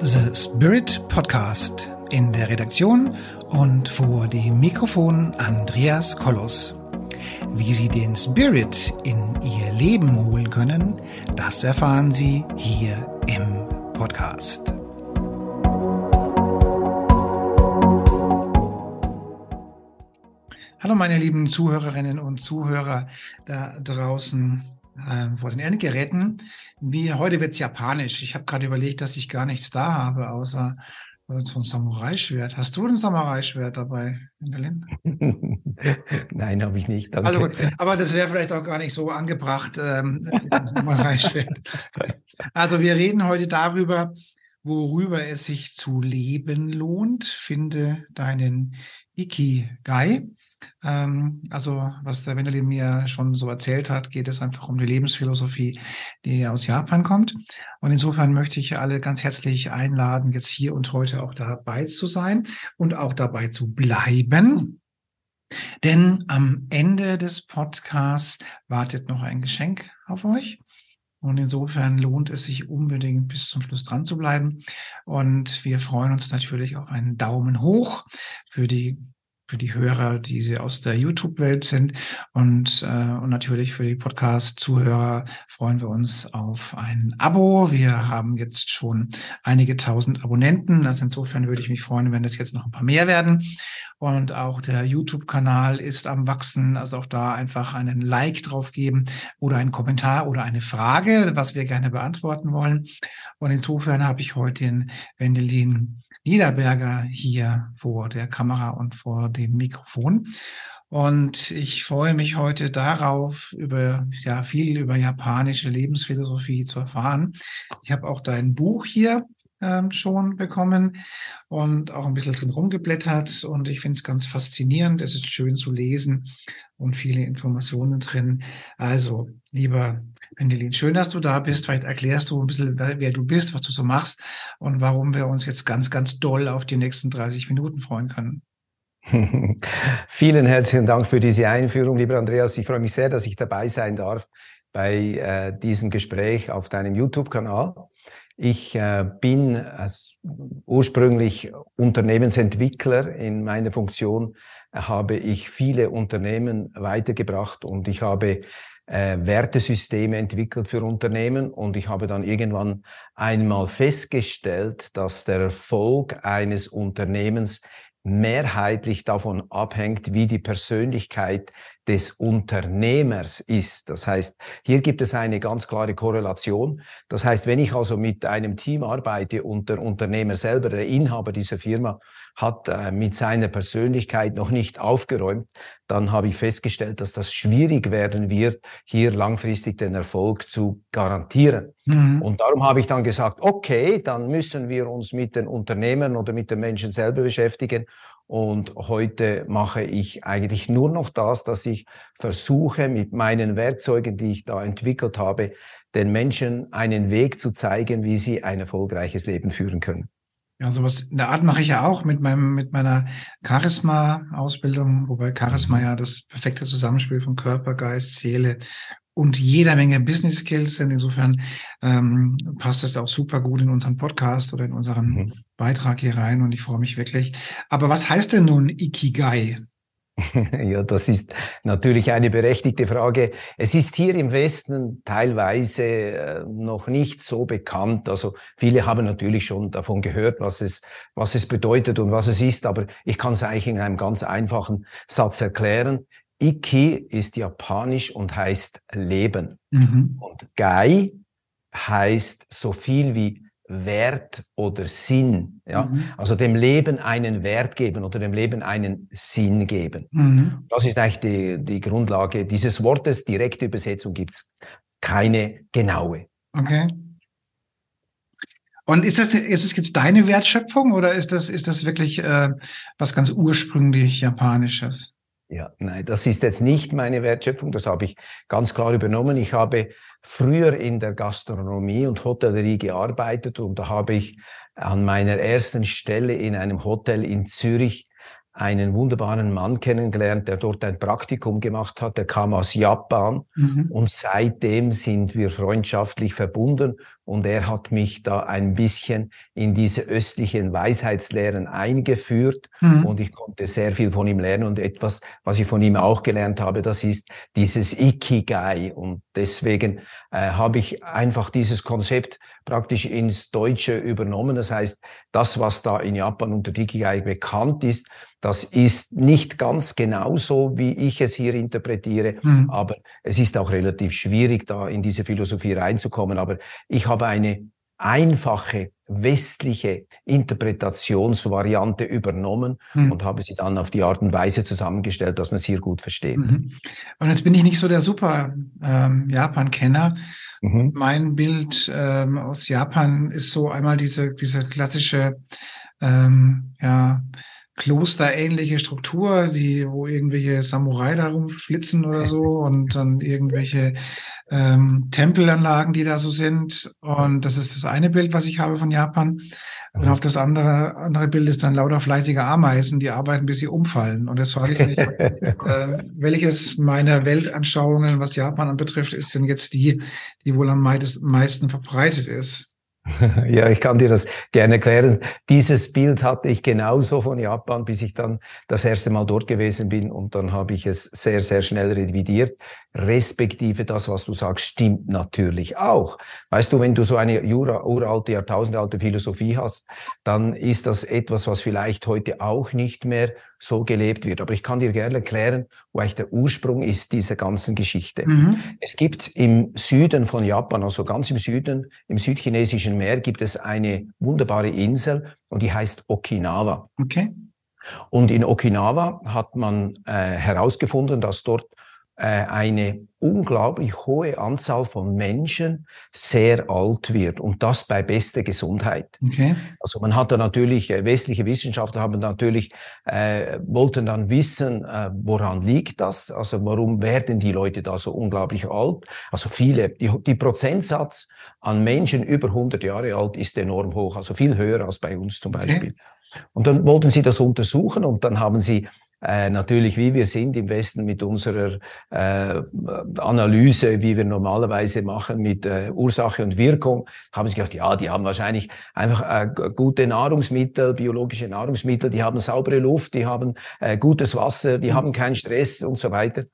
The Spirit Podcast in der Redaktion und vor dem Mikrofon Andreas Kollos. Wie Sie den Spirit in Ihr Leben holen können, das erfahren Sie hier im Podcast. Hallo meine lieben Zuhörerinnen und Zuhörer da draußen äh, vor den Endgeräten. Wie heute wird's japanisch. Ich habe gerade überlegt, dass ich gar nichts da habe, außer äh, so ein Samurai-Schwert. Hast du ein Samurai-Schwert dabei, Berlin? Nein, habe ich nicht. Danke. Also gut, aber das wäre vielleicht auch gar nicht so angebracht, ähm, Samurai-Schwert. also wir reden heute darüber, worüber es sich zu leben lohnt. Finde deinen Ikigai. Ähm, also, was der Wendelin mir schon so erzählt hat, geht es einfach um die Lebensphilosophie, die aus Japan kommt. Und insofern möchte ich alle ganz herzlich einladen, jetzt hier und heute auch dabei zu sein und auch dabei zu bleiben. Denn am Ende des Podcasts wartet noch ein Geschenk auf euch. Und insofern lohnt es sich unbedingt bis zum Schluss dran zu bleiben. Und wir freuen uns natürlich auf einen Daumen hoch für die für die Hörer, die sie aus der YouTube-Welt sind. Und, äh, und natürlich für die Podcast-Zuhörer freuen wir uns auf ein Abo. Wir haben jetzt schon einige tausend Abonnenten. Also insofern würde ich mich freuen, wenn das jetzt noch ein paar mehr werden. Und auch der YouTube-Kanal ist am Wachsen. Also auch da einfach einen Like drauf geben oder einen Kommentar oder eine Frage, was wir gerne beantworten wollen. Und insofern habe ich heute den Wendelin Niederberger hier vor der Kamera und vor dem Mikrofon. Und ich freue mich heute darauf, über ja viel über japanische Lebensphilosophie zu erfahren. Ich habe auch dein Buch hier ähm, schon bekommen und auch ein bisschen drin rumgeblättert. Und ich finde es ganz faszinierend. Es ist schön zu lesen und viele Informationen drin. Also, lieber Wendelin, schön, dass du da bist. Vielleicht erklärst du ein bisschen, wer, wer du bist, was du so machst und warum wir uns jetzt ganz, ganz doll auf die nächsten 30 Minuten freuen können. Vielen herzlichen Dank für diese Einführung, lieber Andreas. Ich freue mich sehr, dass ich dabei sein darf bei äh, diesem Gespräch auf deinem YouTube-Kanal. Ich äh, bin äh, ursprünglich Unternehmensentwickler. In meiner Funktion habe ich viele Unternehmen weitergebracht und ich habe äh, Wertesysteme entwickelt für Unternehmen und ich habe dann irgendwann einmal festgestellt, dass der Erfolg eines Unternehmens mehrheitlich davon abhängt, wie die Persönlichkeit des Unternehmers ist. Das heißt, hier gibt es eine ganz klare Korrelation. Das heißt, wenn ich also mit einem Team arbeite und der Unternehmer selber, der Inhaber dieser Firma, hat äh, mit seiner Persönlichkeit noch nicht aufgeräumt, dann habe ich festgestellt, dass das schwierig werden wird, hier langfristig den Erfolg zu garantieren. Mhm. Und darum habe ich dann gesagt, okay, dann müssen wir uns mit den Unternehmern oder mit den Menschen selber beschäftigen und heute mache ich eigentlich nur noch das, dass ich versuche, mit meinen Werkzeugen, die ich da entwickelt habe, den Menschen einen Weg zu zeigen, wie sie ein erfolgreiches Leben führen können. Ja, sowas in der Art mache ich ja auch mit meinem, mit meiner Charisma-Ausbildung, wobei Charisma mhm. ja das perfekte Zusammenspiel von Körper, Geist, Seele und jeder Menge Business Skills sind. Insofern ähm, passt das auch super gut in unseren Podcast oder in unseren mhm. Beitrag hier rein und ich freue mich wirklich. Aber was heißt denn nun Ikigai? Ja, das ist natürlich eine berechtigte Frage. Es ist hier im Westen teilweise äh, noch nicht so bekannt. Also viele haben natürlich schon davon gehört, was es, was es bedeutet und was es ist, aber ich kann es eigentlich in einem ganz einfachen Satz erklären. Iki ist japanisch und heißt Leben. Mhm. Und Gai heißt so viel wie Wert oder Sinn. Ja? Mhm. Also dem Leben einen Wert geben oder dem Leben einen Sinn geben. Mhm. Das ist eigentlich die, die Grundlage dieses Wortes. Direkte Übersetzung gibt's keine genaue. Okay. Und ist das, ist das jetzt deine Wertschöpfung oder ist das, ist das wirklich äh, was ganz ursprünglich Japanisches? Ja, nein, das ist jetzt nicht meine Wertschöpfung, das habe ich ganz klar übernommen. Ich habe früher in der Gastronomie und Hotellerie gearbeitet und da habe ich an meiner ersten Stelle in einem Hotel in Zürich einen wunderbaren Mann kennengelernt, der dort ein Praktikum gemacht hat. Der kam aus Japan mhm. und seitdem sind wir freundschaftlich verbunden und er hat mich da ein bisschen in diese östlichen Weisheitslehren eingeführt mhm. und ich konnte sehr viel von ihm lernen und etwas, was ich von ihm auch gelernt habe, das ist dieses Ikigai und deswegen äh, habe ich einfach dieses Konzept praktisch ins Deutsche übernommen. Das heißt, das, was da in Japan unter Ikigai bekannt ist, das ist nicht ganz genauso, wie ich es hier interpretiere, mhm. aber es ist auch relativ schwierig, da in diese Philosophie reinzukommen. Aber ich habe eine einfache westliche Interpretationsvariante übernommen mhm. und habe sie dann auf die Art und Weise zusammengestellt, dass man sie hier gut versteht. Mhm. Und jetzt bin ich nicht so der super ähm, Japan-Kenner. Mhm. Mein Bild ähm, aus Japan ist so einmal diese, diese klassische ähm, ja, klosterähnliche Struktur, die, wo irgendwelche Samurai da rumflitzen oder so und dann irgendwelche ähm, Tempelanlagen, die da so sind. Und das ist das eine Bild, was ich habe von Japan. Und mhm. auf das andere, andere Bild ist dann lauter fleißige Ameisen, die arbeiten, bis sie umfallen. Und jetzt frage ich mich, äh, welches meiner Weltanschauungen, was Japan anbetrifft, ist denn jetzt die, die wohl am meisten verbreitet ist? Ja, ich kann dir das gerne erklären. Dieses Bild hatte ich genauso von Japan, bis ich dann das erste Mal dort gewesen bin und dann habe ich es sehr, sehr schnell revidiert respektive das, was du sagst, stimmt natürlich auch. Weißt du, wenn du so eine Jura, uralte, jahrtausendalte Philosophie hast, dann ist das etwas, was vielleicht heute auch nicht mehr so gelebt wird. Aber ich kann dir gerne erklären, wo eigentlich der Ursprung ist dieser ganzen Geschichte. Mhm. Es gibt im Süden von Japan, also ganz im Süden, im südchinesischen Meer, gibt es eine wunderbare Insel und die heißt Okinawa. Okay. Und in Okinawa hat man äh, herausgefunden, dass dort eine unglaublich hohe Anzahl von Menschen sehr alt wird und das bei bester Gesundheit. Okay. Also man hat da natürlich, äh, westliche Wissenschaftler haben natürlich, äh, wollten dann wissen, äh, woran liegt das? Also warum werden die Leute da so unglaublich alt? Also viele, die, die Prozentsatz an Menschen über 100 Jahre alt ist enorm hoch, also viel höher als bei uns zum Beispiel. Okay. Und dann wollten sie das untersuchen und dann haben sie äh, natürlich, wie wir sind im Westen mit unserer äh, Analyse, wie wir normalerweise machen mit äh, Ursache und Wirkung, haben sie gedacht, ja, die haben wahrscheinlich einfach äh, gute Nahrungsmittel, biologische Nahrungsmittel, die haben saubere Luft, die haben äh, gutes Wasser, die mhm. haben keinen Stress und so weiter.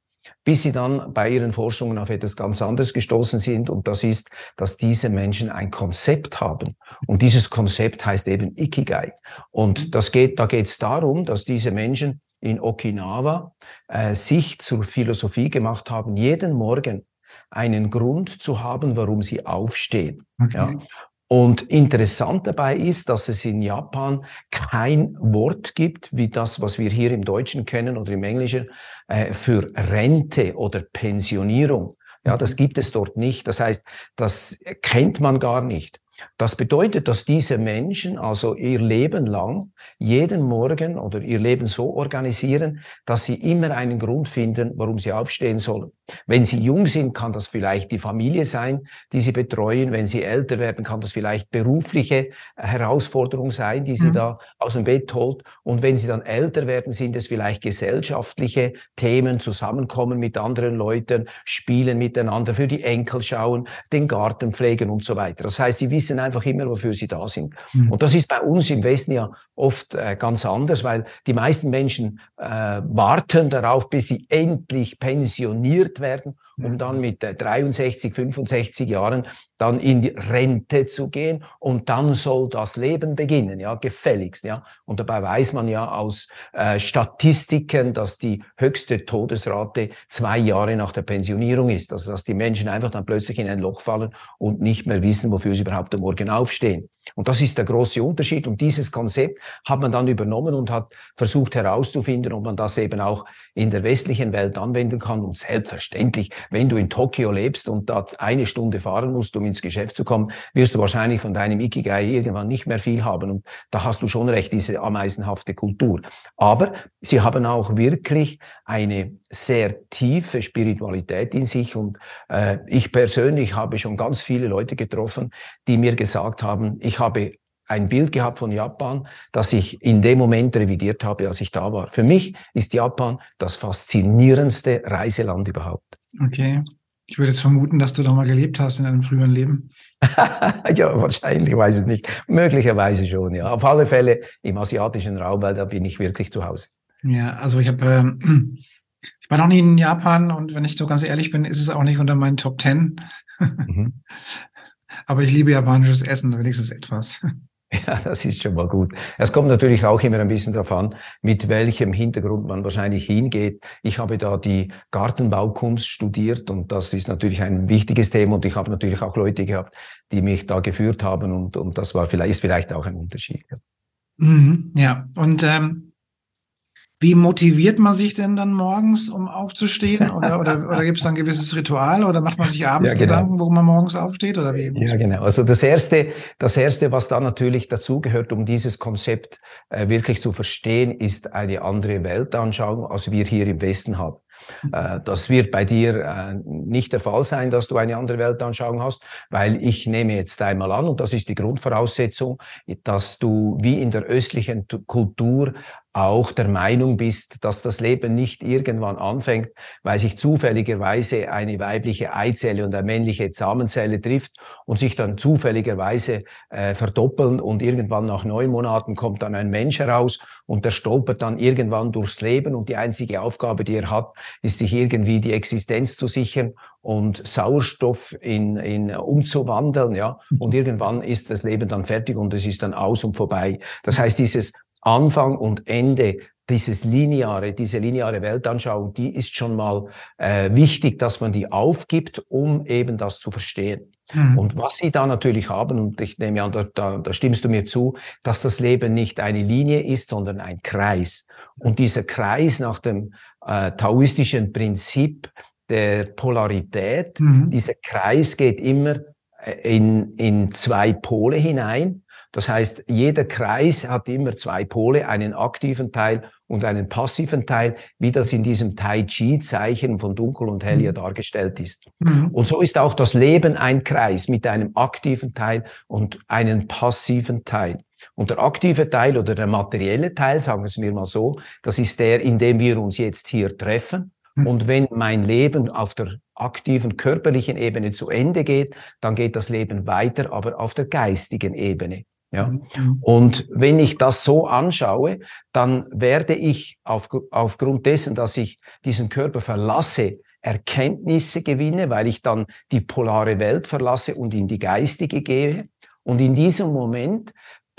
Bis sie dann bei ihren Forschungen auf etwas ganz anderes gestoßen sind. Und das ist, dass diese Menschen ein Konzept haben. Und dieses Konzept heißt eben Ikigai. Und mhm. das geht, da geht es darum, dass diese Menschen in Okinawa äh, sich zur Philosophie gemacht haben, jeden Morgen einen Grund zu haben, warum sie aufstehen. Okay. Ja. Und interessant dabei ist, dass es in Japan kein Wort gibt, wie das, was wir hier im Deutschen kennen oder im Englischen, äh, für Rente oder Pensionierung. Ja, das gibt es dort nicht. Das heißt, das kennt man gar nicht. Das bedeutet, dass diese Menschen also ihr Leben lang jeden Morgen oder ihr Leben so organisieren, dass sie immer einen Grund finden, warum sie aufstehen sollen. Wenn sie jung sind, kann das vielleicht die Familie sein, die sie betreuen. Wenn sie älter werden, kann das vielleicht berufliche Herausforderung sein, die sie mhm. da aus dem Bett holt. Und wenn sie dann älter werden, sind es vielleicht gesellschaftliche Themen, zusammenkommen mit anderen Leuten, spielen miteinander, für die Enkel schauen, den Garten pflegen und so weiter. Das heißt, sie wissen einfach immer, wofür sie da sind. Mhm. Und das ist bei uns im Westen ja oft äh, ganz anders, weil die meisten Menschen äh, warten darauf, bis sie endlich pensioniert werden, um dann mit äh, 63, 65 Jahren dann in die Rente zu gehen und dann soll das Leben beginnen, ja, gefälligst, ja. Und dabei weiß man ja aus äh, Statistiken, dass die höchste Todesrate zwei Jahre nach der Pensionierung ist, also dass die Menschen einfach dann plötzlich in ein Loch fallen und nicht mehr wissen, wofür sie überhaupt am Morgen aufstehen. Und das ist der große Unterschied. Und dieses Konzept hat man dann übernommen und hat versucht herauszufinden, ob man das eben auch in der westlichen Welt anwenden kann. Und selbstverständlich, wenn du in Tokio lebst und dort eine Stunde fahren musst, um ins Geschäft zu kommen, wirst du wahrscheinlich von deinem Ikigai irgendwann nicht mehr viel haben. Und da hast du schon recht, diese ameisenhafte Kultur. Aber sie haben auch wirklich eine sehr tiefe Spiritualität in sich. Und äh, ich persönlich habe schon ganz viele Leute getroffen, die mir gesagt haben, ich habe ein Bild gehabt von Japan, das ich in dem Moment revidiert habe, als ich da war. Für mich ist Japan das faszinierendste Reiseland überhaupt. Okay. Ich würde jetzt vermuten, dass du da mal gelebt hast in einem früheren Leben. ja, wahrscheinlich, weiß ich nicht. Möglicherweise schon, ja. Auf alle Fälle im asiatischen Raum, weil da bin ich wirklich zu Hause. Ja, also ich habe, ähm, ich war noch nie in Japan und wenn ich so ganz ehrlich bin, ist es auch nicht unter meinen Top Ten. mhm. Aber ich liebe japanisches Essen, wenigstens etwas. Ja, das ist schon mal gut. Es kommt natürlich auch immer ein bisschen darauf an, mit welchem Hintergrund man wahrscheinlich hingeht. Ich habe da die Gartenbaukunst studiert und das ist natürlich ein wichtiges Thema und ich habe natürlich auch Leute gehabt, die mich da geführt haben und, und das war vielleicht, ist vielleicht auch ein Unterschied. Mhm, ja, und ähm, wie motiviert man sich denn dann morgens, um aufzustehen? Oder, oder, oder gibt es ein gewisses Ritual? Oder macht man sich abends ja, genau. Gedanken, warum man morgens aufsteht? Oder wie? Ja, genau. Also das Erste, das Erste, was da natürlich dazugehört, um dieses Konzept äh, wirklich zu verstehen, ist eine andere Weltanschauung, als wir hier im Westen haben. Äh, das wird bei dir äh, nicht der Fall sein, dass du eine andere Weltanschauung hast, weil ich nehme jetzt einmal an, und das ist die Grundvoraussetzung, dass du wie in der östlichen Kultur auch der Meinung bist, dass das Leben nicht irgendwann anfängt, weil sich zufälligerweise eine weibliche Eizelle und eine männliche Samenzelle trifft und sich dann zufälligerweise äh, verdoppeln und irgendwann nach neun Monaten kommt dann ein Mensch heraus und der stolpert dann irgendwann durchs Leben und die einzige Aufgabe, die er hat, ist sich irgendwie die Existenz zu sichern und Sauerstoff in, in umzuwandeln, ja. Und irgendwann ist das Leben dann fertig und es ist dann aus und vorbei. Das heißt, dieses Anfang und Ende dieses lineare, diese lineare Weltanschauung, die ist schon mal äh, wichtig, dass man die aufgibt, um eben das zu verstehen. Mhm. Und was sie da natürlich haben, und ich nehme an, da, da, da stimmst du mir zu, dass das Leben nicht eine Linie ist, sondern ein Kreis. Und dieser Kreis nach dem äh, taoistischen Prinzip der Polarität, mhm. dieser Kreis geht immer äh, in, in zwei Pole hinein. Das heißt, jeder Kreis hat immer zwei Pole, einen aktiven Teil und einen passiven Teil, wie das in diesem Tai Chi-Zeichen von Dunkel und Hell ja mhm. dargestellt ist. Mhm. Und so ist auch das Leben ein Kreis mit einem aktiven Teil und einem passiven Teil. Und der aktive Teil oder der materielle Teil, sagen wir es mir mal so, das ist der, in dem wir uns jetzt hier treffen. Mhm. Und wenn mein Leben auf der aktiven körperlichen Ebene zu Ende geht, dann geht das Leben weiter, aber auf der geistigen Ebene. Ja. Mhm. Und wenn ich das so anschaue, dann werde ich auf, aufgrund dessen, dass ich diesen Körper verlasse, Erkenntnisse gewinne, weil ich dann die polare Welt verlasse und in die geistige gehe. Und in diesem Moment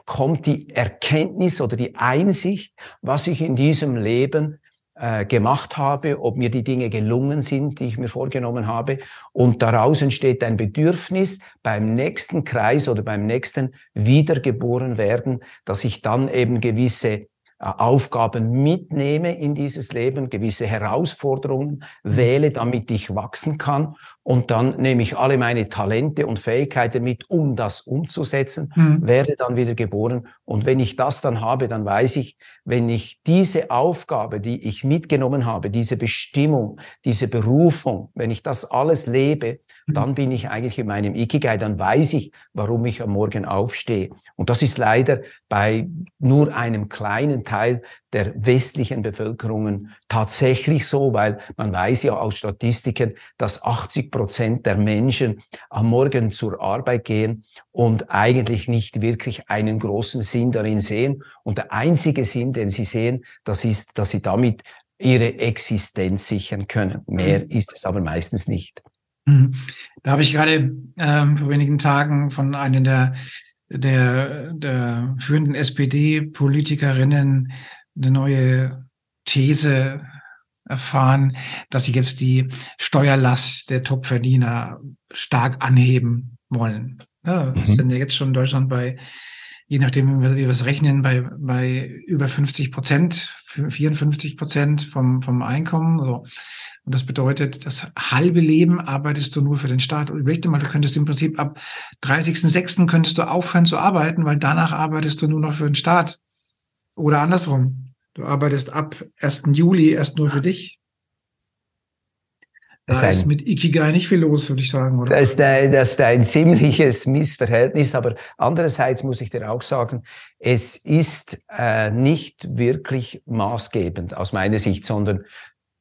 kommt die Erkenntnis oder die Einsicht, was ich in diesem Leben äh, gemacht habe, ob mir die Dinge gelungen sind, die ich mir vorgenommen habe. Und daraus entsteht ein Bedürfnis beim nächsten Kreis oder beim nächsten Wiedergeboren werden, dass ich dann eben gewisse Aufgaben mitnehme in dieses Leben, gewisse Herausforderungen wähle, damit ich wachsen kann. Und dann nehme ich alle meine Talente und Fähigkeiten mit, um das umzusetzen, mhm. werde dann wieder geboren. Und wenn ich das dann habe, dann weiß ich, wenn ich diese Aufgabe, die ich mitgenommen habe, diese Bestimmung, diese Berufung, wenn ich das alles lebe. Dann bin ich eigentlich in meinem Ikigai, dann weiß ich, warum ich am Morgen aufstehe. Und das ist leider bei nur einem kleinen Teil der westlichen Bevölkerungen tatsächlich so, weil man weiß ja aus Statistiken, dass 80 Prozent der Menschen am Morgen zur Arbeit gehen und eigentlich nicht wirklich einen großen Sinn darin sehen. Und der einzige Sinn, den sie sehen, das ist, dass sie damit ihre Existenz sichern können. Mehr mhm. ist es aber meistens nicht. Mhm. Da habe ich gerade ähm, vor wenigen Tagen von einer der, der, der führenden SPD-Politikerinnen eine neue These erfahren, dass sie jetzt die Steuerlast der Topverdiener stark anheben wollen. Ja, mhm. sind ja jetzt schon in Deutschland bei, je nachdem, wie wir es rechnen, bei, bei über 50 Prozent, 54 Prozent vom, vom Einkommen. So. Und das bedeutet, das halbe Leben arbeitest du nur für den Staat. Und überleg dir mal, du könntest im Prinzip ab 30.06. könntest du aufhören zu arbeiten, weil danach arbeitest du nur noch für den Staat. Oder andersrum. Du arbeitest ab 1. Juli erst nur für dich. Da ist, ist mit Ikigai nicht viel los, würde ich sagen, oder? Das ist, ein, das ist ein ziemliches Missverhältnis, aber andererseits muss ich dir auch sagen, es ist äh, nicht wirklich maßgebend aus meiner Sicht, sondern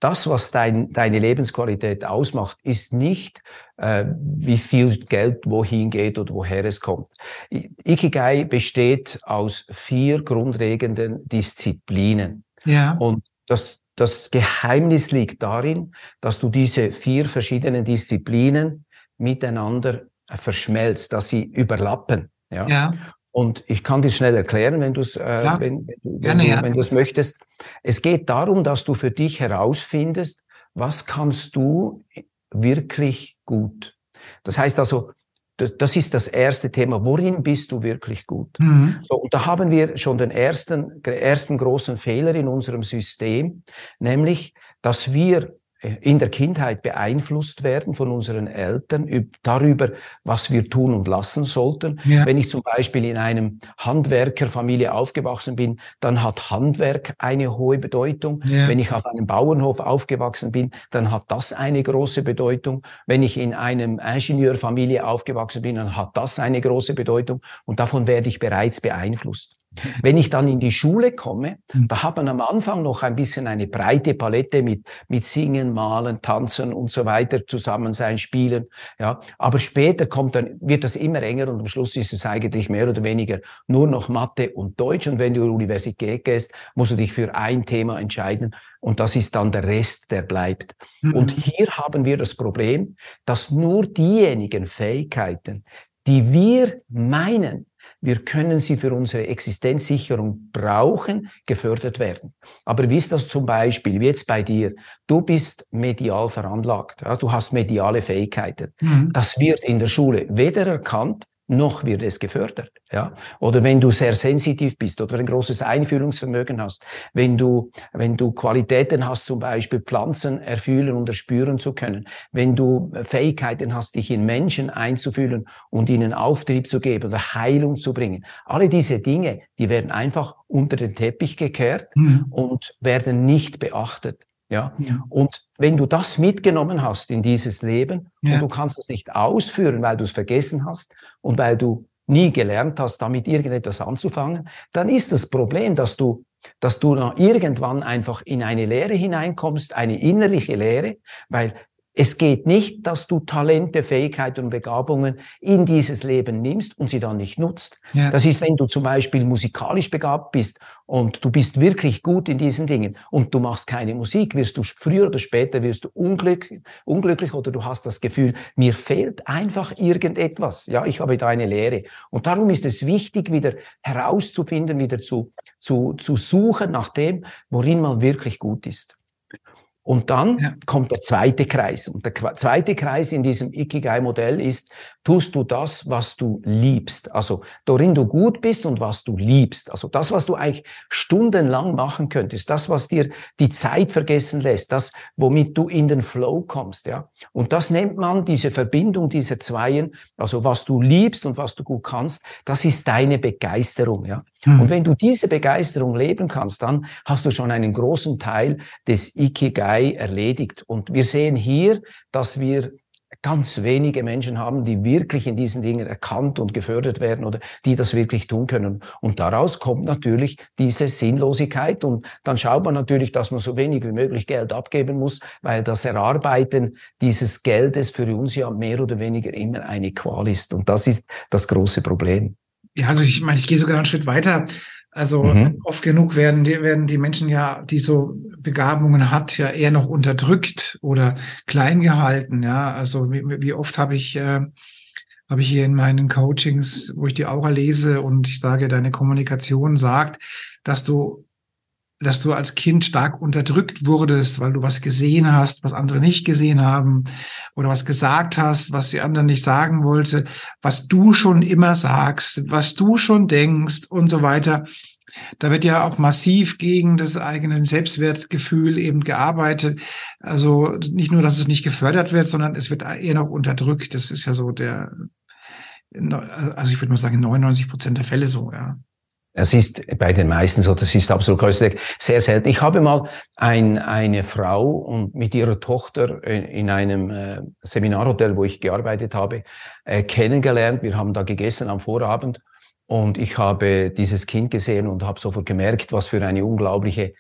das, was dein, deine Lebensqualität ausmacht, ist nicht, äh, wie viel Geld wohin geht oder woher es kommt. Ikigai besteht aus vier grundlegenden Disziplinen. Ja. Und das, das Geheimnis liegt darin, dass du diese vier verschiedenen Disziplinen miteinander verschmelzt, dass sie überlappen. Ja. ja. Und ich kann das schnell erklären, wenn, du's, äh, ja, wenn, wenn, gerne, du, ja. wenn du es möchtest. Es geht darum, dass du für dich herausfindest, was kannst du wirklich gut. Das heißt also, das ist das erste Thema. Worin bist du wirklich gut? Mhm. So, und da haben wir schon den ersten, ersten großen Fehler in unserem System, nämlich, dass wir in der Kindheit beeinflusst werden von unseren Eltern darüber, was wir tun und lassen sollten. Ja. Wenn ich zum Beispiel in einem Handwerkerfamilie aufgewachsen bin, dann hat Handwerk eine hohe Bedeutung. Ja. Wenn ich auf einem Bauernhof aufgewachsen bin, dann hat das eine große Bedeutung. Wenn ich in einem Ingenieurfamilie aufgewachsen bin, dann hat das eine große Bedeutung. Und davon werde ich bereits beeinflusst. Wenn ich dann in die Schule komme, hm. da hat man am Anfang noch ein bisschen eine breite Palette mit, mit Singen, Malen, Tanzen und so weiter, zusammen sein, spielen, ja. Aber später kommt dann, wird das immer enger und am Schluss ist es eigentlich mehr oder weniger nur noch Mathe und Deutsch. Und wenn du in die Universität gehst, musst du dich für ein Thema entscheiden. Und das ist dann der Rest, der bleibt. Mhm. Und hier haben wir das Problem, dass nur diejenigen Fähigkeiten, die wir meinen, wir können sie für unsere Existenzsicherung brauchen, gefördert werden. Aber wie ist das zum Beispiel, wie jetzt bei dir? Du bist medial veranlagt, ja, du hast mediale Fähigkeiten. Mhm. Das wird in der Schule weder erkannt, noch wird es gefördert. Ja? Oder wenn du sehr sensitiv bist oder ein großes Einfühlungsvermögen hast, wenn du, wenn du Qualitäten hast, zum Beispiel Pflanzen erfühlen und erspüren zu können, wenn du Fähigkeiten hast, dich in Menschen einzufühlen und ihnen Auftrieb zu geben oder Heilung zu bringen. Alle diese Dinge, die werden einfach unter den Teppich gekehrt mhm. und werden nicht beachtet. Ja? ja? Und wenn du das mitgenommen hast in dieses Leben ja. und du kannst es nicht ausführen, weil du es vergessen hast und weil du nie gelernt hast, damit irgendetwas anzufangen, dann ist das Problem, dass du dass du irgendwann einfach in eine Lehre hineinkommst, eine innerliche Lehre, weil es geht nicht, dass du Talente, Fähigkeiten und Begabungen in dieses Leben nimmst und sie dann nicht nutzt. Ja. Das ist, wenn du zum Beispiel musikalisch begabt bist und du bist wirklich gut in diesen Dingen und du machst keine Musik, wirst du früher oder später wirst du unglücklich, unglücklich oder du hast das Gefühl, mir fehlt einfach irgendetwas. Ja, ich habe da eine Lehre. Und darum ist es wichtig, wieder herauszufinden, wieder zu, zu, zu suchen nach dem, worin man wirklich gut ist. Und dann ja. kommt der zweite Kreis. Und der zweite Kreis in diesem Ikigai-Modell ist, tust du das, was du liebst. Also, worin du gut bist und was du liebst. Also das, was du eigentlich stundenlang machen könntest. Das, was dir die Zeit vergessen lässt. Das, womit du in den Flow kommst, ja. Und das nennt man diese Verbindung dieser Zweien. Also was du liebst und was du gut kannst. Das ist deine Begeisterung, ja. Mhm. Und wenn du diese Begeisterung leben kannst, dann hast du schon einen großen Teil des Ikigai erledigt. Und wir sehen hier, dass wir ganz wenige Menschen haben, die wirklich in diesen Dingen erkannt und gefördert werden oder die das wirklich tun können. Und daraus kommt natürlich diese Sinnlosigkeit und dann schaut man natürlich, dass man so wenig wie möglich Geld abgeben muss, weil das Erarbeiten dieses Geldes für uns ja mehr oder weniger immer eine Qual ist. Und das ist das große Problem. Ja, also ich meine, ich gehe sogar einen Schritt weiter. Also mhm. oft genug werden die, werden die Menschen ja, die so Begabungen hat, ja eher noch unterdrückt oder klein gehalten. Ja, also wie, wie oft habe ich äh, habe ich hier in meinen Coachings, wo ich die Aura lese und ich sage, deine Kommunikation sagt, dass du dass du als Kind stark unterdrückt wurdest, weil du was gesehen hast, was andere nicht gesehen haben oder was gesagt hast, was die anderen nicht sagen wollte, was du schon immer sagst, was du schon denkst und so weiter. Da wird ja auch massiv gegen das eigene Selbstwertgefühl eben gearbeitet. Also nicht nur, dass es nicht gefördert wird, sondern es wird eher noch unterdrückt. Das ist ja so der, also ich würde mal sagen, 99 Prozent der Fälle so, ja. Es ist bei den meisten so, das ist absolut sehr selten. Ich habe mal ein, eine Frau und mit ihrer Tochter in einem äh, Seminarhotel, wo ich gearbeitet habe, äh, kennengelernt. Wir haben da gegessen am Vorabend und ich habe dieses Kind gesehen und habe sofort gemerkt, was für eine unglaubliche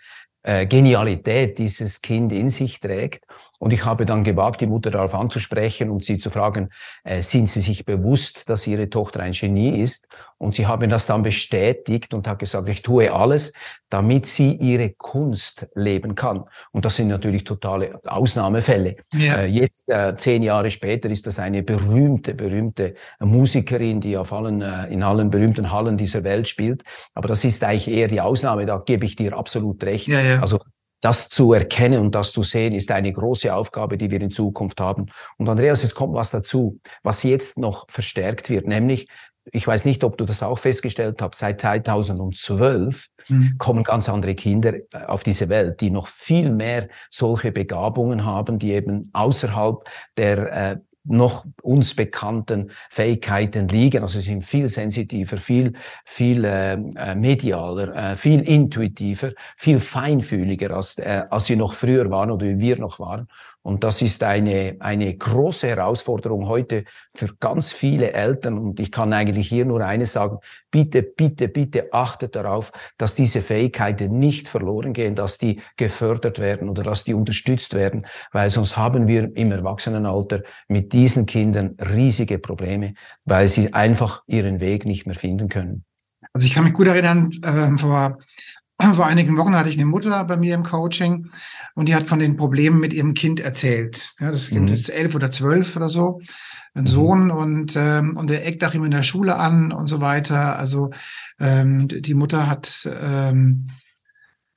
äh, Genialität dieses Kind in sich trägt. Und ich habe dann gewagt, die Mutter darauf anzusprechen und sie zu fragen, äh, sind Sie sich bewusst, dass Ihre Tochter ein Genie ist? Und sie haben das dann bestätigt und hat gesagt, ich tue alles, damit sie ihre Kunst leben kann. Und das sind natürlich totale Ausnahmefälle. Ja. Äh, jetzt, äh, zehn Jahre später, ist das eine berühmte, berühmte Musikerin, die auf allen, äh, in allen berühmten Hallen dieser Welt spielt. Aber das ist eigentlich eher die Ausnahme, da gebe ich dir absolut recht. Ja, ja. Also das zu erkennen und das zu sehen, ist eine große Aufgabe, die wir in Zukunft haben. Und Andreas, es kommt was dazu, was jetzt noch verstärkt wird, nämlich, ich weiß nicht, ob du das auch festgestellt hast, seit 2012 mhm. kommen ganz andere Kinder äh, auf diese Welt, die noch viel mehr solche Begabungen haben, die eben außerhalb der äh, noch uns bekannten Fähigkeiten liegen. Also sie sind viel sensitiver, viel, viel äh, äh, medialer, äh, viel intuitiver, viel feinfühliger, als, äh, als sie noch früher waren oder wie wir noch waren. Und das ist eine, eine große Herausforderung heute für ganz viele Eltern. Und ich kann eigentlich hier nur eines sagen. Bitte, bitte, bitte achtet darauf, dass diese Fähigkeiten nicht verloren gehen, dass die gefördert werden oder dass die unterstützt werden, weil sonst haben wir im Erwachsenenalter mit diesen Kindern riesige Probleme, weil sie einfach ihren Weg nicht mehr finden können. Also ich kann mich gut erinnern, äh, vor, vor einigen Wochen hatte ich eine Mutter bei mir im Coaching und die hat von den Problemen mit ihrem Kind erzählt. Ja, das Kind mhm. ist elf oder zwölf oder so, ein mhm. Sohn und ähm, und der eckt auch immer in der Schule an und so weiter. Also ähm, die Mutter hat ähm,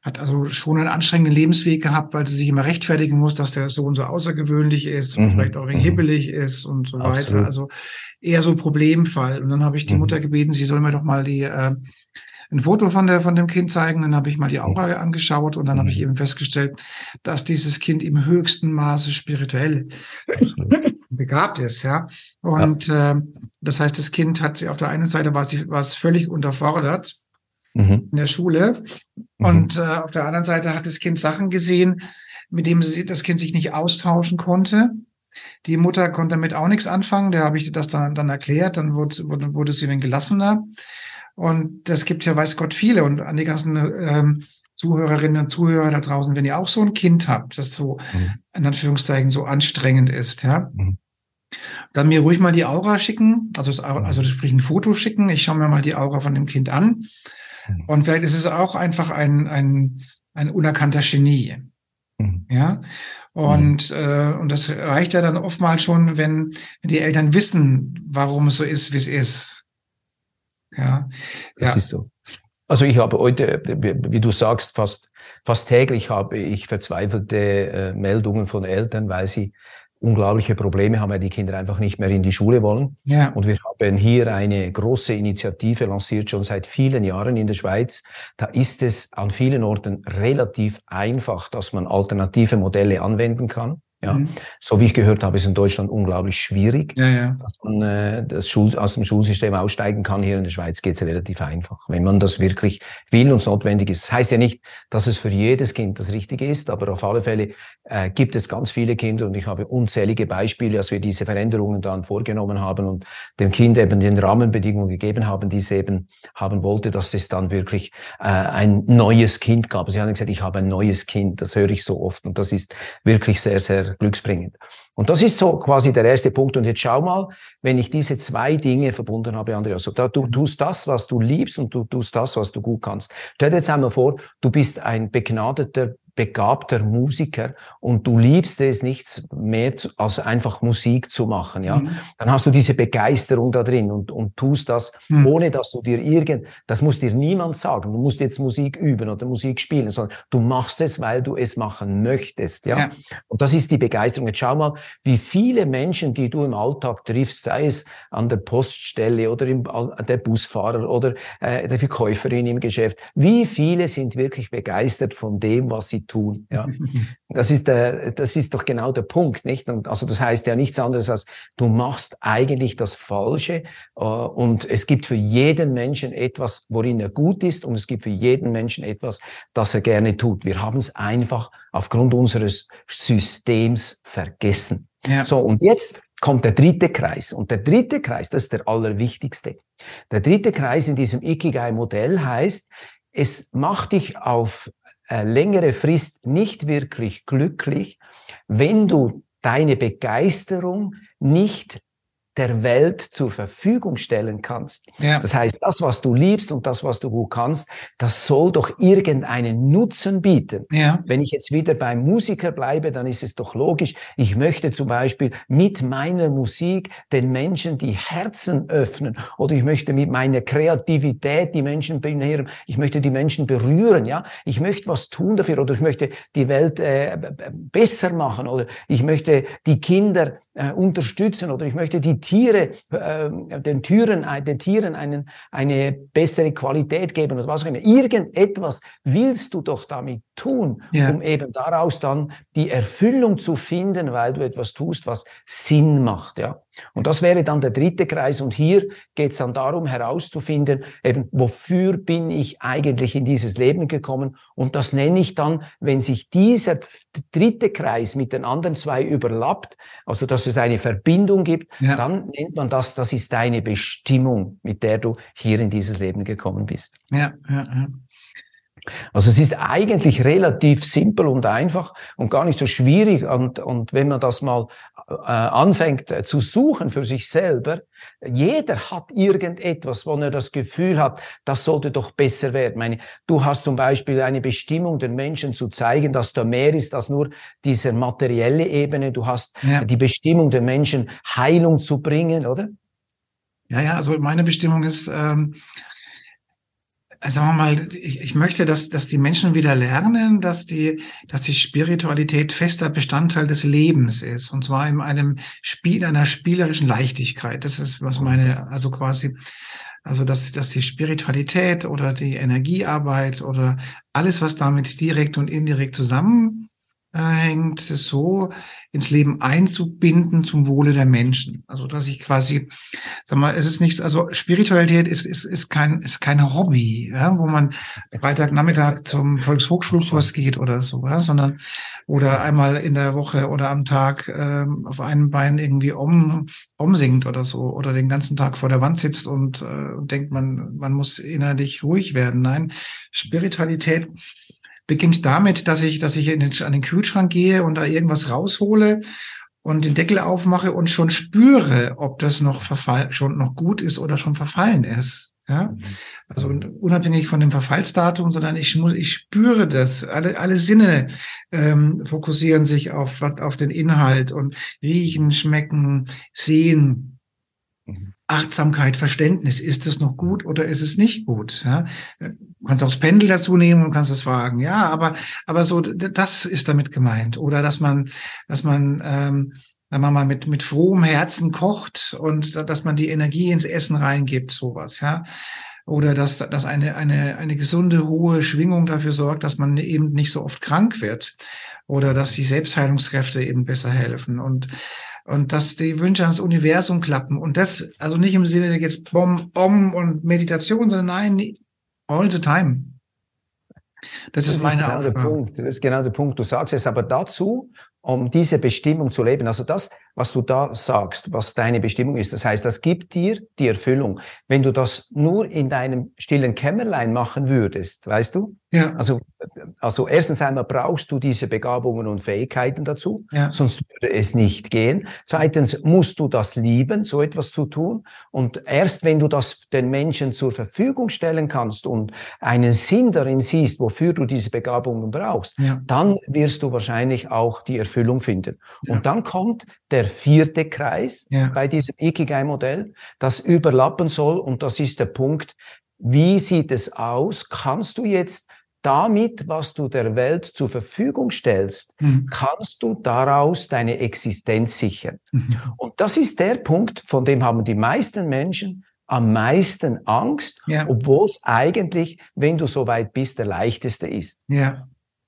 hat also schon einen anstrengenden Lebensweg gehabt, weil sie sich immer rechtfertigen muss, dass der Sohn so außergewöhnlich ist und mhm. vielleicht auch mhm. hibbelig ist und so Absolut. weiter. Also eher so Problemfall. Und dann habe ich die mhm. Mutter gebeten, sie soll mir doch mal die äh, ein Foto von, der, von dem Kind zeigen. Dann habe ich mal die Aura angeschaut und dann habe ich mhm. eben festgestellt, dass dieses Kind im höchsten Maße spirituell begabt ist. Ja. Und ja. Äh, das heißt, das Kind hat sie auf der einen Seite war sie war es völlig unterfordert mhm. in der Schule. Mhm. Und äh, auf der anderen Seite hat das Kind Sachen gesehen, mit denen sie, das Kind sich nicht austauschen konnte. Die Mutter konnte damit auch nichts anfangen. Da habe ich das dann, dann erklärt. Dann wurde, wurde, wurde sie dann gelassener. Und das gibt ja, weiß Gott, viele. Und an die ganzen ähm, Zuhörerinnen und Zuhörer da draußen, wenn ihr auch so ein Kind habt, das so mhm. in Anführungszeichen so anstrengend ist, ja, mhm. dann mir ruhig mal die Aura schicken, also, das, also sprich ein Foto schicken. Ich schaue mir mal die Aura von dem Kind an. Mhm. Und vielleicht ist es auch einfach ein, ein, ein unerkannter Genie. Mhm. Ja. Und, mhm. äh, und das reicht ja dann oftmals schon, wenn die Eltern wissen, warum es so ist, wie es ist. Ja, das ja. ist so. Also ich habe heute, wie du sagst, fast, fast täglich habe ich verzweifelte äh, Meldungen von Eltern, weil sie unglaubliche Probleme haben, weil die Kinder einfach nicht mehr in die Schule wollen. Ja. Und wir haben hier eine große Initiative lanciert, schon seit vielen Jahren in der Schweiz. Da ist es an vielen Orten relativ einfach, dass man alternative Modelle anwenden kann. Ja, mhm. so wie ich gehört habe, ist in Deutschland unglaublich schwierig, ja, ja. dass man äh, das Schul aus dem Schulsystem aussteigen kann. Hier in der Schweiz geht es relativ einfach, wenn man das wirklich will und es notwendig ist. Das heißt ja nicht, dass es für jedes Kind das Richtige ist, aber auf alle Fälle äh, gibt es ganz viele Kinder und ich habe unzählige Beispiele, als wir diese Veränderungen dann vorgenommen haben und dem Kind eben den Rahmenbedingungen gegeben haben, die es eben haben wollte, dass es dann wirklich äh, ein neues Kind gab. Sie haben gesagt, ich habe ein neues Kind, das höre ich so oft und das ist wirklich sehr, sehr glücksbringend. Und das ist so quasi der erste Punkt. Und jetzt schau mal, wenn ich diese zwei Dinge verbunden habe, Andreas, so, da, du tust das, was du liebst und du tust das, was du gut kannst. Stell dir jetzt einmal vor, du bist ein begnadeter begabter Musiker und du liebst es nichts mehr als einfach Musik zu machen, ja, mhm. dann hast du diese Begeisterung da drin und, und tust das, mhm. ohne dass du dir irgend, das muss dir niemand sagen, du musst jetzt Musik üben oder Musik spielen, sondern du machst es, weil du es machen möchtest, ja. ja. Und das ist die Begeisterung. Jetzt schau mal, wie viele Menschen, die du im Alltag triffst, sei es an der Poststelle oder im, der Busfahrer oder äh, der Verkäuferin im Geschäft, wie viele sind wirklich begeistert von dem, was sie tun. Ja. Das ist der, das ist doch genau der Punkt, nicht? Und also das heißt ja nichts anderes als du machst eigentlich das Falsche äh, und es gibt für jeden Menschen etwas, worin er gut ist und es gibt für jeden Menschen etwas, das er gerne tut. Wir haben es einfach aufgrund unseres Systems vergessen. Ja. So und jetzt kommt der dritte Kreis und der dritte Kreis, das ist der allerwichtigste. Der dritte Kreis in diesem Ikigai-Modell heißt, es macht dich auf äh, längere Frist nicht wirklich glücklich, wenn du deine Begeisterung nicht der Welt zur Verfügung stellen kannst. Ja. Das heißt, das, was du liebst und das, was du gut kannst, das soll doch irgendeinen Nutzen bieten. Ja. Wenn ich jetzt wieder beim Musiker bleibe, dann ist es doch logisch, ich möchte zum Beispiel mit meiner Musik den Menschen die Herzen öffnen oder ich möchte mit meiner Kreativität die Menschen berühren, ich möchte die Menschen berühren, ja, ich möchte was tun dafür oder ich möchte die Welt äh, besser machen oder ich möchte die Kinder äh, unterstützen oder ich möchte die Tiere, äh, den Türen, äh, den Tieren einen, eine bessere Qualität geben oder was auch immer. Irgendetwas willst du doch damit tun, ja. um eben daraus dann die Erfüllung zu finden, weil du etwas tust, was Sinn macht, ja. Und das wäre dann der dritte Kreis. Und hier geht es dann darum herauszufinden, eben, wofür bin ich eigentlich in dieses Leben gekommen? Und das nenne ich dann, wenn sich dieser dritte Kreis mit den anderen zwei überlappt, also dass es eine Verbindung gibt, ja. dann nennt man das, das ist deine Bestimmung, mit der du hier in dieses Leben gekommen bist. Ja, ja, ja. Also es ist eigentlich relativ simpel und einfach und gar nicht so schwierig. Und, und wenn man das mal anfängt äh, zu suchen für sich selber, jeder hat irgendetwas, wo er das Gefühl hat, das sollte doch besser werden. meine, du hast zum Beispiel eine Bestimmung, den Menschen zu zeigen, dass da mehr ist als nur diese materielle Ebene. Du hast ja. die Bestimmung, den Menschen Heilung zu bringen, oder? Ja, ja, also meine Bestimmung ist, ähm, sagen wir mal, ich, ich möchte, dass, dass die Menschen wieder lernen, dass die, dass die Spiritualität fester Bestandteil des Lebens ist. Und zwar in einem Spiel, einer spielerischen Leichtigkeit. Das ist, was meine, also quasi, also dass, dass die Spiritualität oder die Energiearbeit oder alles, was damit direkt und indirekt zusammen hängt, so ins Leben einzubinden zum Wohle der Menschen. Also dass ich quasi, sag mal, es ist nichts, also Spiritualität ist, ist, ist kein, ist kein Hobby, ja, wo man Freitagnachmittag zum Volkshochschulkurs geht oder so, ja, sondern oder einmal in der Woche oder am Tag ähm, auf einem Bein irgendwie um, umsingt oder so oder den ganzen Tag vor der Wand sitzt und äh, denkt, man, man muss innerlich ruhig werden. Nein, Spiritualität beginnt damit, dass ich, dass ich in den, an den Kühlschrank gehe und da irgendwas raushole und den Deckel aufmache und schon spüre, ob das noch verfall, schon noch gut ist oder schon verfallen ist. Ja, mhm. also unabhängig von dem Verfallsdatum, sondern ich muss, ich spüre das. Alle, alle Sinne ähm, fokussieren sich auf, auf den Inhalt und riechen, schmecken, sehen. Mhm. Achtsamkeit, Verständnis, ist es noch gut oder ist es nicht gut? Ja? Du kannst auch das Pendel dazu nehmen und kannst es fragen. Ja, aber, aber so, das ist damit gemeint. Oder dass man, dass man, ähm, wenn man mal mit, mit frohem Herzen kocht und dass man die Energie ins Essen reingibt, sowas, ja. Oder dass, dass eine, eine, eine gesunde, hohe Schwingung dafür sorgt, dass man eben nicht so oft krank wird. Oder dass die Selbstheilungskräfte eben besser helfen. Und und dass die Wünsche ans Universum klappen. Und das, also nicht im Sinne jetzt Bom, Om und Meditation, sondern nein, all the time. Das, das ist meine ist genau Aufgabe. Der Punkt. Das ist genau der Punkt. Du sagst es aber dazu, um diese Bestimmung zu leben. Also das, was du da sagst, was deine Bestimmung ist, das heißt, das gibt dir die Erfüllung. Wenn du das nur in deinem stillen Kämmerlein machen würdest, weißt du? Ja. Also, also erstens einmal brauchst du diese Begabungen und Fähigkeiten dazu, ja. sonst würde es nicht gehen. Zweitens musst du das lieben, so etwas zu tun. Und erst wenn du das den Menschen zur Verfügung stellen kannst und einen Sinn darin siehst, wofür du diese Begabungen brauchst, ja. dann wirst du wahrscheinlich auch die Erfüllung finden. Und dann kommt der vierte Kreis bei diesem Ikigai-Modell, das überlappen soll. Und das ist der Punkt, wie sieht es aus? Kannst du jetzt damit, was du der Welt zur Verfügung stellst, mhm. kannst du daraus deine Existenz sichern. Mhm. Und das ist der Punkt, von dem haben die meisten Menschen am meisten Angst, ja. obwohl es eigentlich, wenn du so weit bist, der leichteste ist. Ja.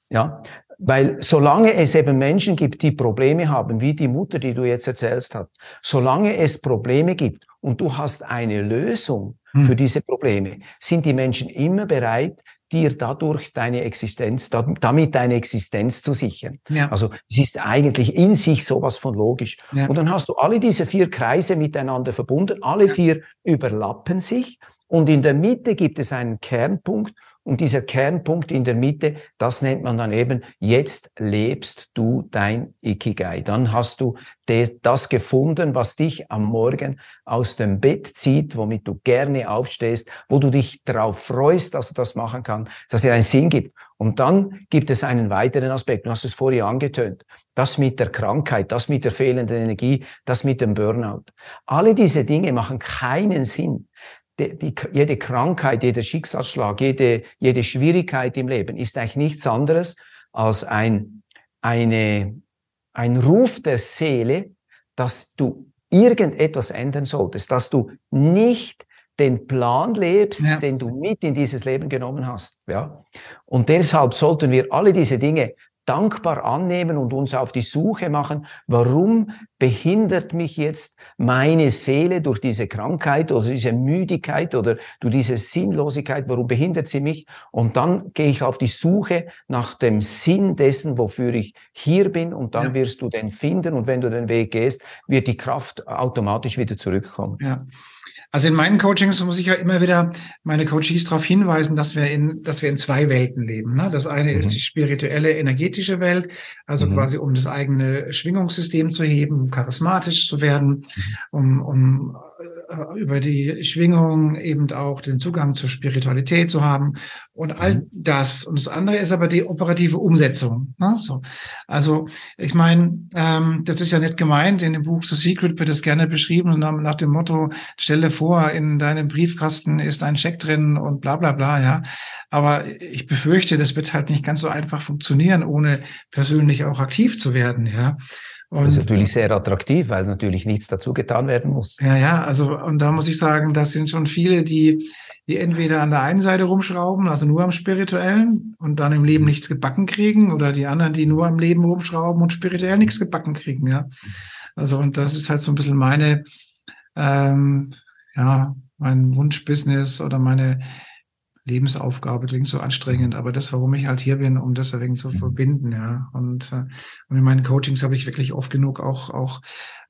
Ja, weil solange es eben Menschen gibt, die Probleme haben, wie die Mutter, die du jetzt erzählst hast, solange es Probleme gibt und du hast eine Lösung hm. für diese Probleme, sind die Menschen immer bereit, dir dadurch deine Existenz, damit deine Existenz zu sichern. Ja. Also es ist eigentlich in sich sowas von logisch. Ja. Und dann hast du alle diese vier Kreise miteinander verbunden, alle vier überlappen sich und in der Mitte gibt es einen Kernpunkt Und dieser Kernpunkt in der Mitte, das nennt man dann eben, jetzt lebst du dein Ikigai. Dann hast du das gefunden, was dich am Morgen aus dem Bett zieht, womit du gerne aufstehst, wo du dich darauf freust, dass du das machen kannst, dass dir einen Sinn gibt. Und dann gibt es einen weiteren Aspekt. Du hast es vorher angetönt. Das mit der Krankheit, das mit der fehlenden Energie, das mit dem Burnout. Alle diese Dinge machen keinen Sinn. Die, die, jede Krankheit, jeder Schicksalsschlag, jede, jede Schwierigkeit im Leben ist eigentlich nichts anderes als ein, eine, ein Ruf der Seele, dass du irgendetwas ändern solltest, dass du nicht den Plan lebst, ja. den du mit in dieses Leben genommen hast. Ja? Und deshalb sollten wir alle diese Dinge dankbar annehmen und uns auf die Suche machen, warum behindert mich jetzt meine Seele durch diese Krankheit oder diese Müdigkeit oder durch diese Sinnlosigkeit, warum behindert sie mich? Und dann gehe ich auf die Suche nach dem Sinn dessen, wofür ich hier bin und dann ja. wirst du den finden und wenn du den Weg gehst, wird die Kraft automatisch wieder zurückkommen. Ja. Also in meinen Coachings muss ich ja immer wieder meine Coaches darauf hinweisen, dass wir in, dass wir in zwei Welten leben. Ne? Das eine mhm. ist die spirituelle, energetische Welt, also mhm. quasi um das eigene Schwingungssystem zu heben, um charismatisch zu werden, mhm. um, um über die Schwingung eben auch den Zugang zur Spiritualität zu haben und all mhm. das. Und das andere ist aber die operative Umsetzung. Ne? So. Also ich meine, ähm, das ist ja nicht gemeint. In dem Buch The Secret wird es gerne beschrieben nach, nach dem Motto, stelle vor, in deinem Briefkasten ist ein Scheck drin und bla bla bla, ja. Aber ich befürchte, das wird halt nicht ganz so einfach funktionieren, ohne persönlich auch aktiv zu werden, ja. Und, das ist natürlich sehr attraktiv, weil natürlich nichts dazu getan werden muss. Ja, ja, also und da muss ich sagen, das sind schon viele, die, die entweder an der einen Seite rumschrauben, also nur am Spirituellen und dann im Leben mhm. nichts gebacken kriegen, oder die anderen, die nur am Leben rumschrauben und spirituell nichts gebacken kriegen, ja. Also und das ist halt so ein bisschen meine, ähm, ja, mein Wunschbusiness oder meine Lebensaufgabe klingt so anstrengend, aber das, warum ich halt hier bin, um das deswegen zu mhm. verbinden, ja. Und, äh, und in meinen Coachings habe ich wirklich oft genug auch, auch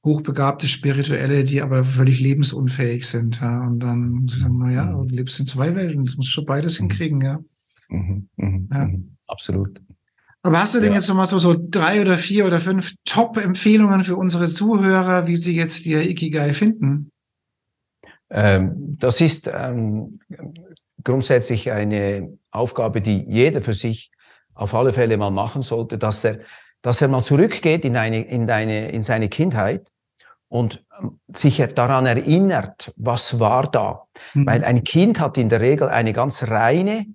hochbegabte Spirituelle, die aber völlig lebensunfähig sind, ja. Und dann muss ich sagen, na ja, mhm. du lebst in zwei Welten, das musst du schon beides mhm. hinkriegen, ja. Mhm, mhm, ja. Absolut. Aber hast du denn ja. jetzt nochmal so, so drei oder vier oder fünf Top-Empfehlungen für unsere Zuhörer, wie sie jetzt ihr Ikigai finden? Ähm, das ist ähm, grundsätzlich eine Aufgabe, die jeder für sich auf alle Fälle mal machen sollte, dass er, dass er mal zurückgeht in, eine, in, deine, in seine Kindheit und ähm, sich daran erinnert, was war da. Mhm. Weil ein Kind hat in der Regel eine ganz reine,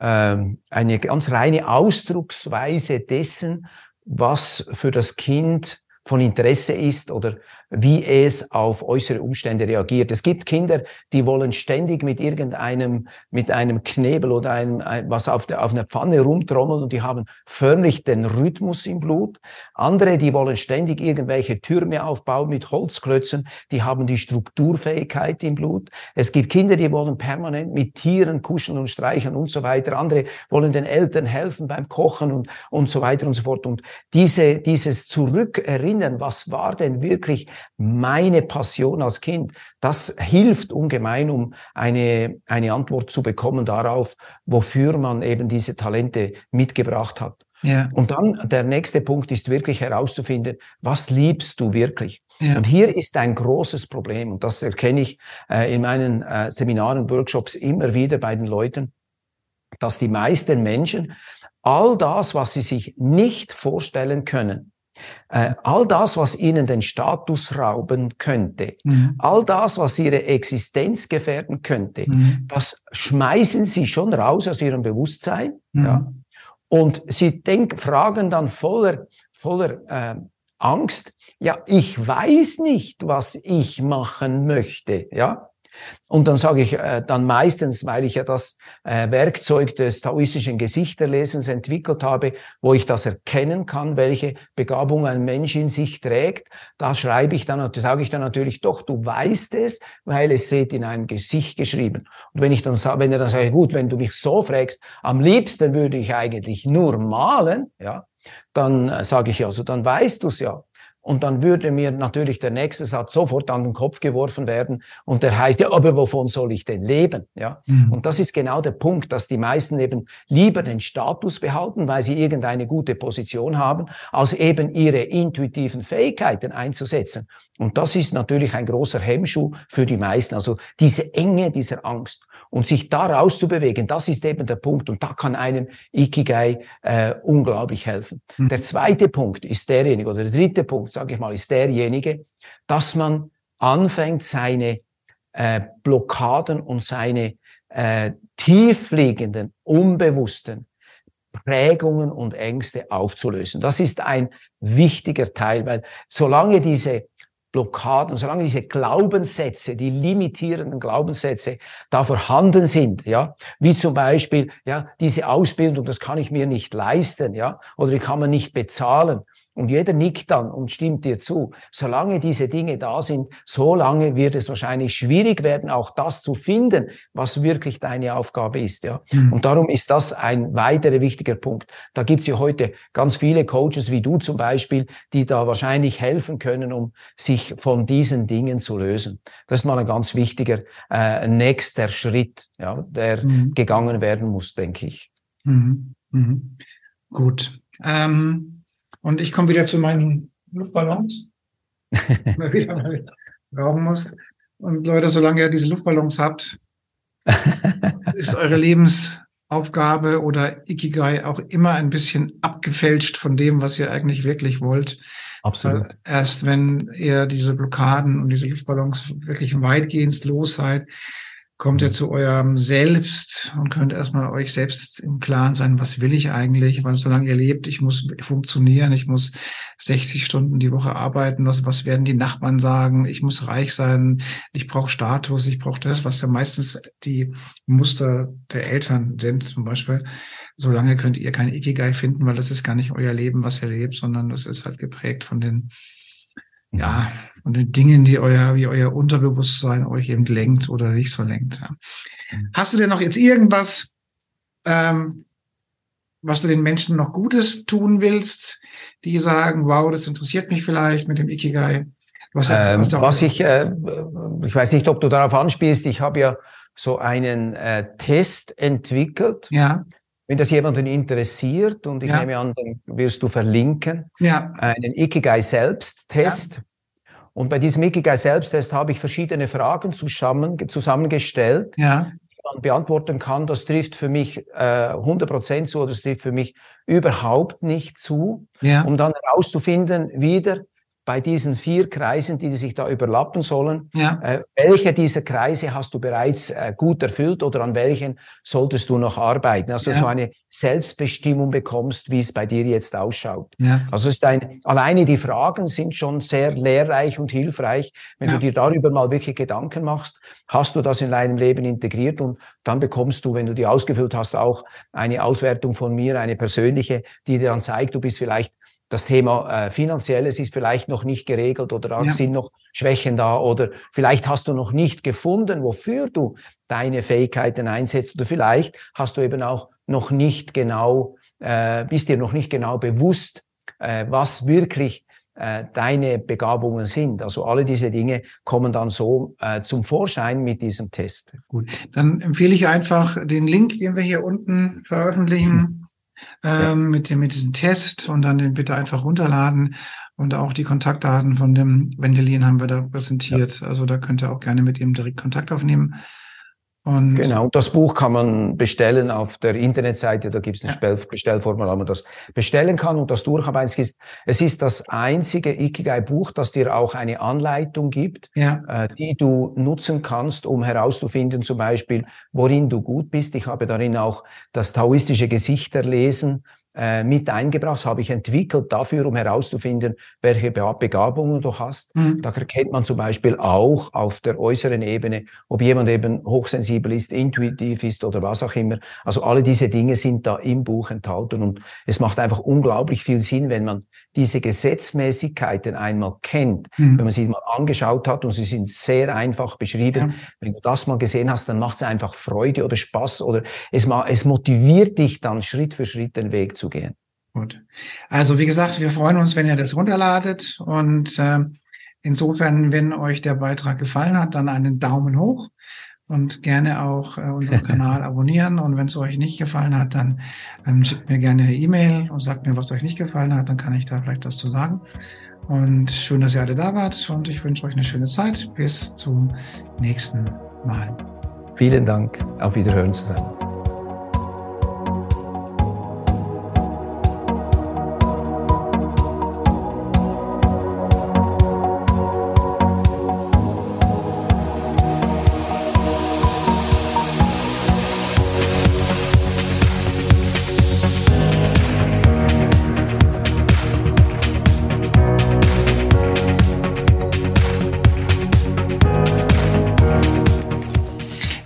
ähm, eine ganz reine Ausdrucksweise dessen, was für das Kind von Interesse ist oder wie es auf äußere Umstände reagiert. Es gibt Kinder, die wollen ständig mit irgendeinem, mit einem Knebel oder einem, was auf, der, auf einer Pfanne rumtrommeln und die haben förmlich den Rhythmus im Blut. Andere, die wollen ständig irgendwelche Türme aufbauen mit Holzklötzen, die haben die Strukturfähigkeit im Blut. Es gibt Kinder, die wollen permanent mit Tieren kuscheln und streichen und so weiter. Andere wollen den Eltern helfen beim Kochen und, und so weiter und so fort. Und diese, dieses Zurückerinnern, was war denn wirklich meine Passion als Kind, das hilft ungemein, um eine, eine Antwort zu bekommen darauf, wofür man eben diese Talente mitgebracht hat. Ja. Und dann der nächste Punkt ist wirklich herauszufinden, was liebst du wirklich? Ja. Und hier ist ein großes Problem, und das erkenne ich äh, in meinen äh, Seminaren, Workshops immer wieder bei den Leuten, dass die meisten Menschen all das, was sie sich nicht vorstellen können, all das, was ihnen den Status rauben könnte, mhm. all das, was ihre Existenz gefährden könnte, mhm. das schmeißen sie schon raus aus ihrem Bewusstsein. Mhm. Ja? Und sie denk, fragen dann voller, voller äh, Angst, ja, ich weiß nicht, was ich machen möchte. Ja? Und dann sage ich äh, dann meistens, weil ich ja das äh, Werkzeug des taoistischen Gesichterlesens entwickelt habe, wo ich das erkennen kann, welche Begabung ein Mensch in sich trägt, da schreibe ich dann, sage ich dann natürlich doch, du weißt es, weil es steht in einem Gesicht geschrieben. Und wenn ich dann wenn er dann sage, gut, wenn du mich so fragst, am liebsten würde ich eigentlich nur malen, ja, dann äh, sage ich also, dann weißt du es ja. Und dann würde mir natürlich der nächste Satz sofort an den Kopf geworfen werden und der heißt, ja, aber wovon soll ich denn leben? Ja. Mhm. Und das ist genau der Punkt, dass die meisten eben lieber den Status behalten, weil sie irgendeine gute Position haben, als eben ihre intuitiven Fähigkeiten einzusetzen. Und das ist natürlich ein großer Hemmschuh für die meisten. Also diese Enge dieser Angst und sich da rauszubewegen, das ist eben der Punkt. Und da kann einem Ikigai äh, unglaublich helfen. Mhm. Der zweite Punkt ist derjenige, oder der dritte Punkt, sage ich mal, ist derjenige, dass man anfängt, seine äh, Blockaden und seine äh, tiefliegenden, unbewussten Prägungen und Ängste aufzulösen. Das ist ein wichtiger Teil, weil solange diese Blockaden, solange diese Glaubenssätze, die limitierenden Glaubenssätze da vorhanden sind, ja, wie zum Beispiel, ja, diese Ausbildung, das kann ich mir nicht leisten, ja, oder die kann man nicht bezahlen, und jeder nickt dann und stimmt dir zu. Solange diese Dinge da sind, solange wird es wahrscheinlich schwierig werden, auch das zu finden, was wirklich deine Aufgabe ist. Ja. Mhm. Und darum ist das ein weiterer wichtiger Punkt. Da gibt es ja heute ganz viele Coaches wie du zum Beispiel, die da wahrscheinlich helfen können, um sich von diesen Dingen zu lösen. Das ist mal ein ganz wichtiger äh, nächster Schritt, ja, der mhm. gegangen werden muss, denke ich. Mhm. Gut. Ähm und ich komme wieder zu meinen Luftballons. Mal wieder mal rauchen muss. Und Leute, solange ihr diese Luftballons habt, ist eure Lebensaufgabe oder Ikigai auch immer ein bisschen abgefälscht von dem, was ihr eigentlich wirklich wollt. Absolut. Weil erst wenn ihr diese Blockaden und diese Luftballons wirklich weitgehend los seid, kommt ihr mhm. zu eurem Selbst und könnt erstmal euch selbst im Klaren sein, was will ich eigentlich, weil solange ihr lebt, ich muss funktionieren, ich muss 60 Stunden die Woche arbeiten, was, was werden die Nachbarn sagen, ich muss reich sein, ich brauche Status, ich brauche das, was ja meistens die Muster der Eltern sind zum Beispiel. Solange könnt ihr kein Ikigai finden, weil das ist gar nicht euer Leben, was ihr lebt, sondern das ist halt geprägt von den ja, und den Dingen, die euer, wie euer Unterbewusstsein euch eben lenkt oder nicht so lenkt. Ja. Mhm. Hast du denn noch jetzt irgendwas, ähm, was du den Menschen noch Gutes tun willst, die sagen, wow, das interessiert mich vielleicht mit dem Ikigai? Was, ähm, was ich, äh, ich weiß nicht, ob du darauf anspielst, ich habe ja so einen äh, Test entwickelt. Ja. Wenn das jemanden interessiert, und ich ja. nehme an, dann wirst du verlinken, ja. einen Ikigai Selbsttest. Ja. Und bei diesem Ikigai Selbsttest habe ich verschiedene Fragen zusammen, zusammengestellt, ja. die man beantworten kann. Das trifft für mich äh, 100% zu oder das trifft für mich überhaupt nicht zu, um dann herauszufinden, wieder, bei diesen vier Kreisen, die sich da überlappen sollen, ja. äh, welche dieser Kreise hast du bereits äh, gut erfüllt oder an welchen solltest du noch arbeiten? Also ja. so eine Selbstbestimmung bekommst, wie es bei dir jetzt ausschaut. Ja. Also ist ein, alleine die Fragen sind schon sehr lehrreich und hilfreich. Wenn du dir darüber mal wirklich Gedanken machst, hast du das in deinem Leben integriert und dann bekommst du, wenn du die ausgefüllt hast, auch eine Auswertung von mir, eine persönliche, die dir dann zeigt, du bist vielleicht das Thema äh, finanzielles ist vielleicht noch nicht geregelt oder da ja. sind noch Schwächen da oder vielleicht hast du noch nicht gefunden, wofür du deine Fähigkeiten einsetzt oder vielleicht hast du eben auch noch nicht genau, äh, bist dir noch nicht genau bewusst, äh, was wirklich äh, deine Begabungen sind. Also alle diese Dinge kommen dann so äh, zum Vorschein mit diesem Test. Gut, dann empfehle ich einfach den Link, den wir hier unten veröffentlichen ähm, mit, dem, mit diesem Test und dann den bitte einfach runterladen. Und auch die Kontaktdaten von dem Wendelin haben wir da präsentiert. Ja. Also da könnt ihr auch gerne mit ihm direkt Kontakt aufnehmen. Und genau, das Buch kann man bestellen auf der Internetseite, da gibt es ein ja. Bestellformular, wo man das bestellen kann und das durcharbeiten ist. Es ist das einzige Ikigai-Buch, das dir auch eine Anleitung gibt, ja. äh, die du nutzen kannst, um herauszufinden, zum Beispiel, worin du gut bist. Ich habe darin auch das taoistische Gesichterlesen äh, mit eingebracht. Habe ich entwickelt dafür, um herauszufinden, welche Begabungen du hast. Mhm. Da erkennt man zum Beispiel auch auf der äußeren Ebene, ob jemand eben hochsensibel ist, intuitiv ist oder was auch immer. Also alle diese Dinge sind da im Buch enthalten und es macht einfach unglaublich viel Sinn, wenn man diese Gesetzmäßigkeiten einmal kennt, mhm. wenn man sie mal angeschaut hat und sie sind sehr einfach beschrieben. Ja. Wenn du das mal gesehen hast, dann macht es einfach Freude oder Spaß oder es, es motiviert dich dann Schritt für Schritt den Weg zu gehen. Gut. Also wie gesagt, wir freuen uns, wenn ihr das runterladet und äh, insofern, wenn euch der Beitrag gefallen hat, dann einen Daumen hoch und gerne auch äh, unseren Kanal abonnieren. Und wenn es euch nicht gefallen hat, dann ähm, schickt mir gerne eine E-Mail und sagt mir, was euch nicht gefallen hat. Dann kann ich da vielleicht was zu sagen. Und schön, dass ihr alle da wart und ich wünsche euch eine schöne Zeit. Bis zum nächsten Mal. Vielen Dank. Auf Wiederhören zusammen.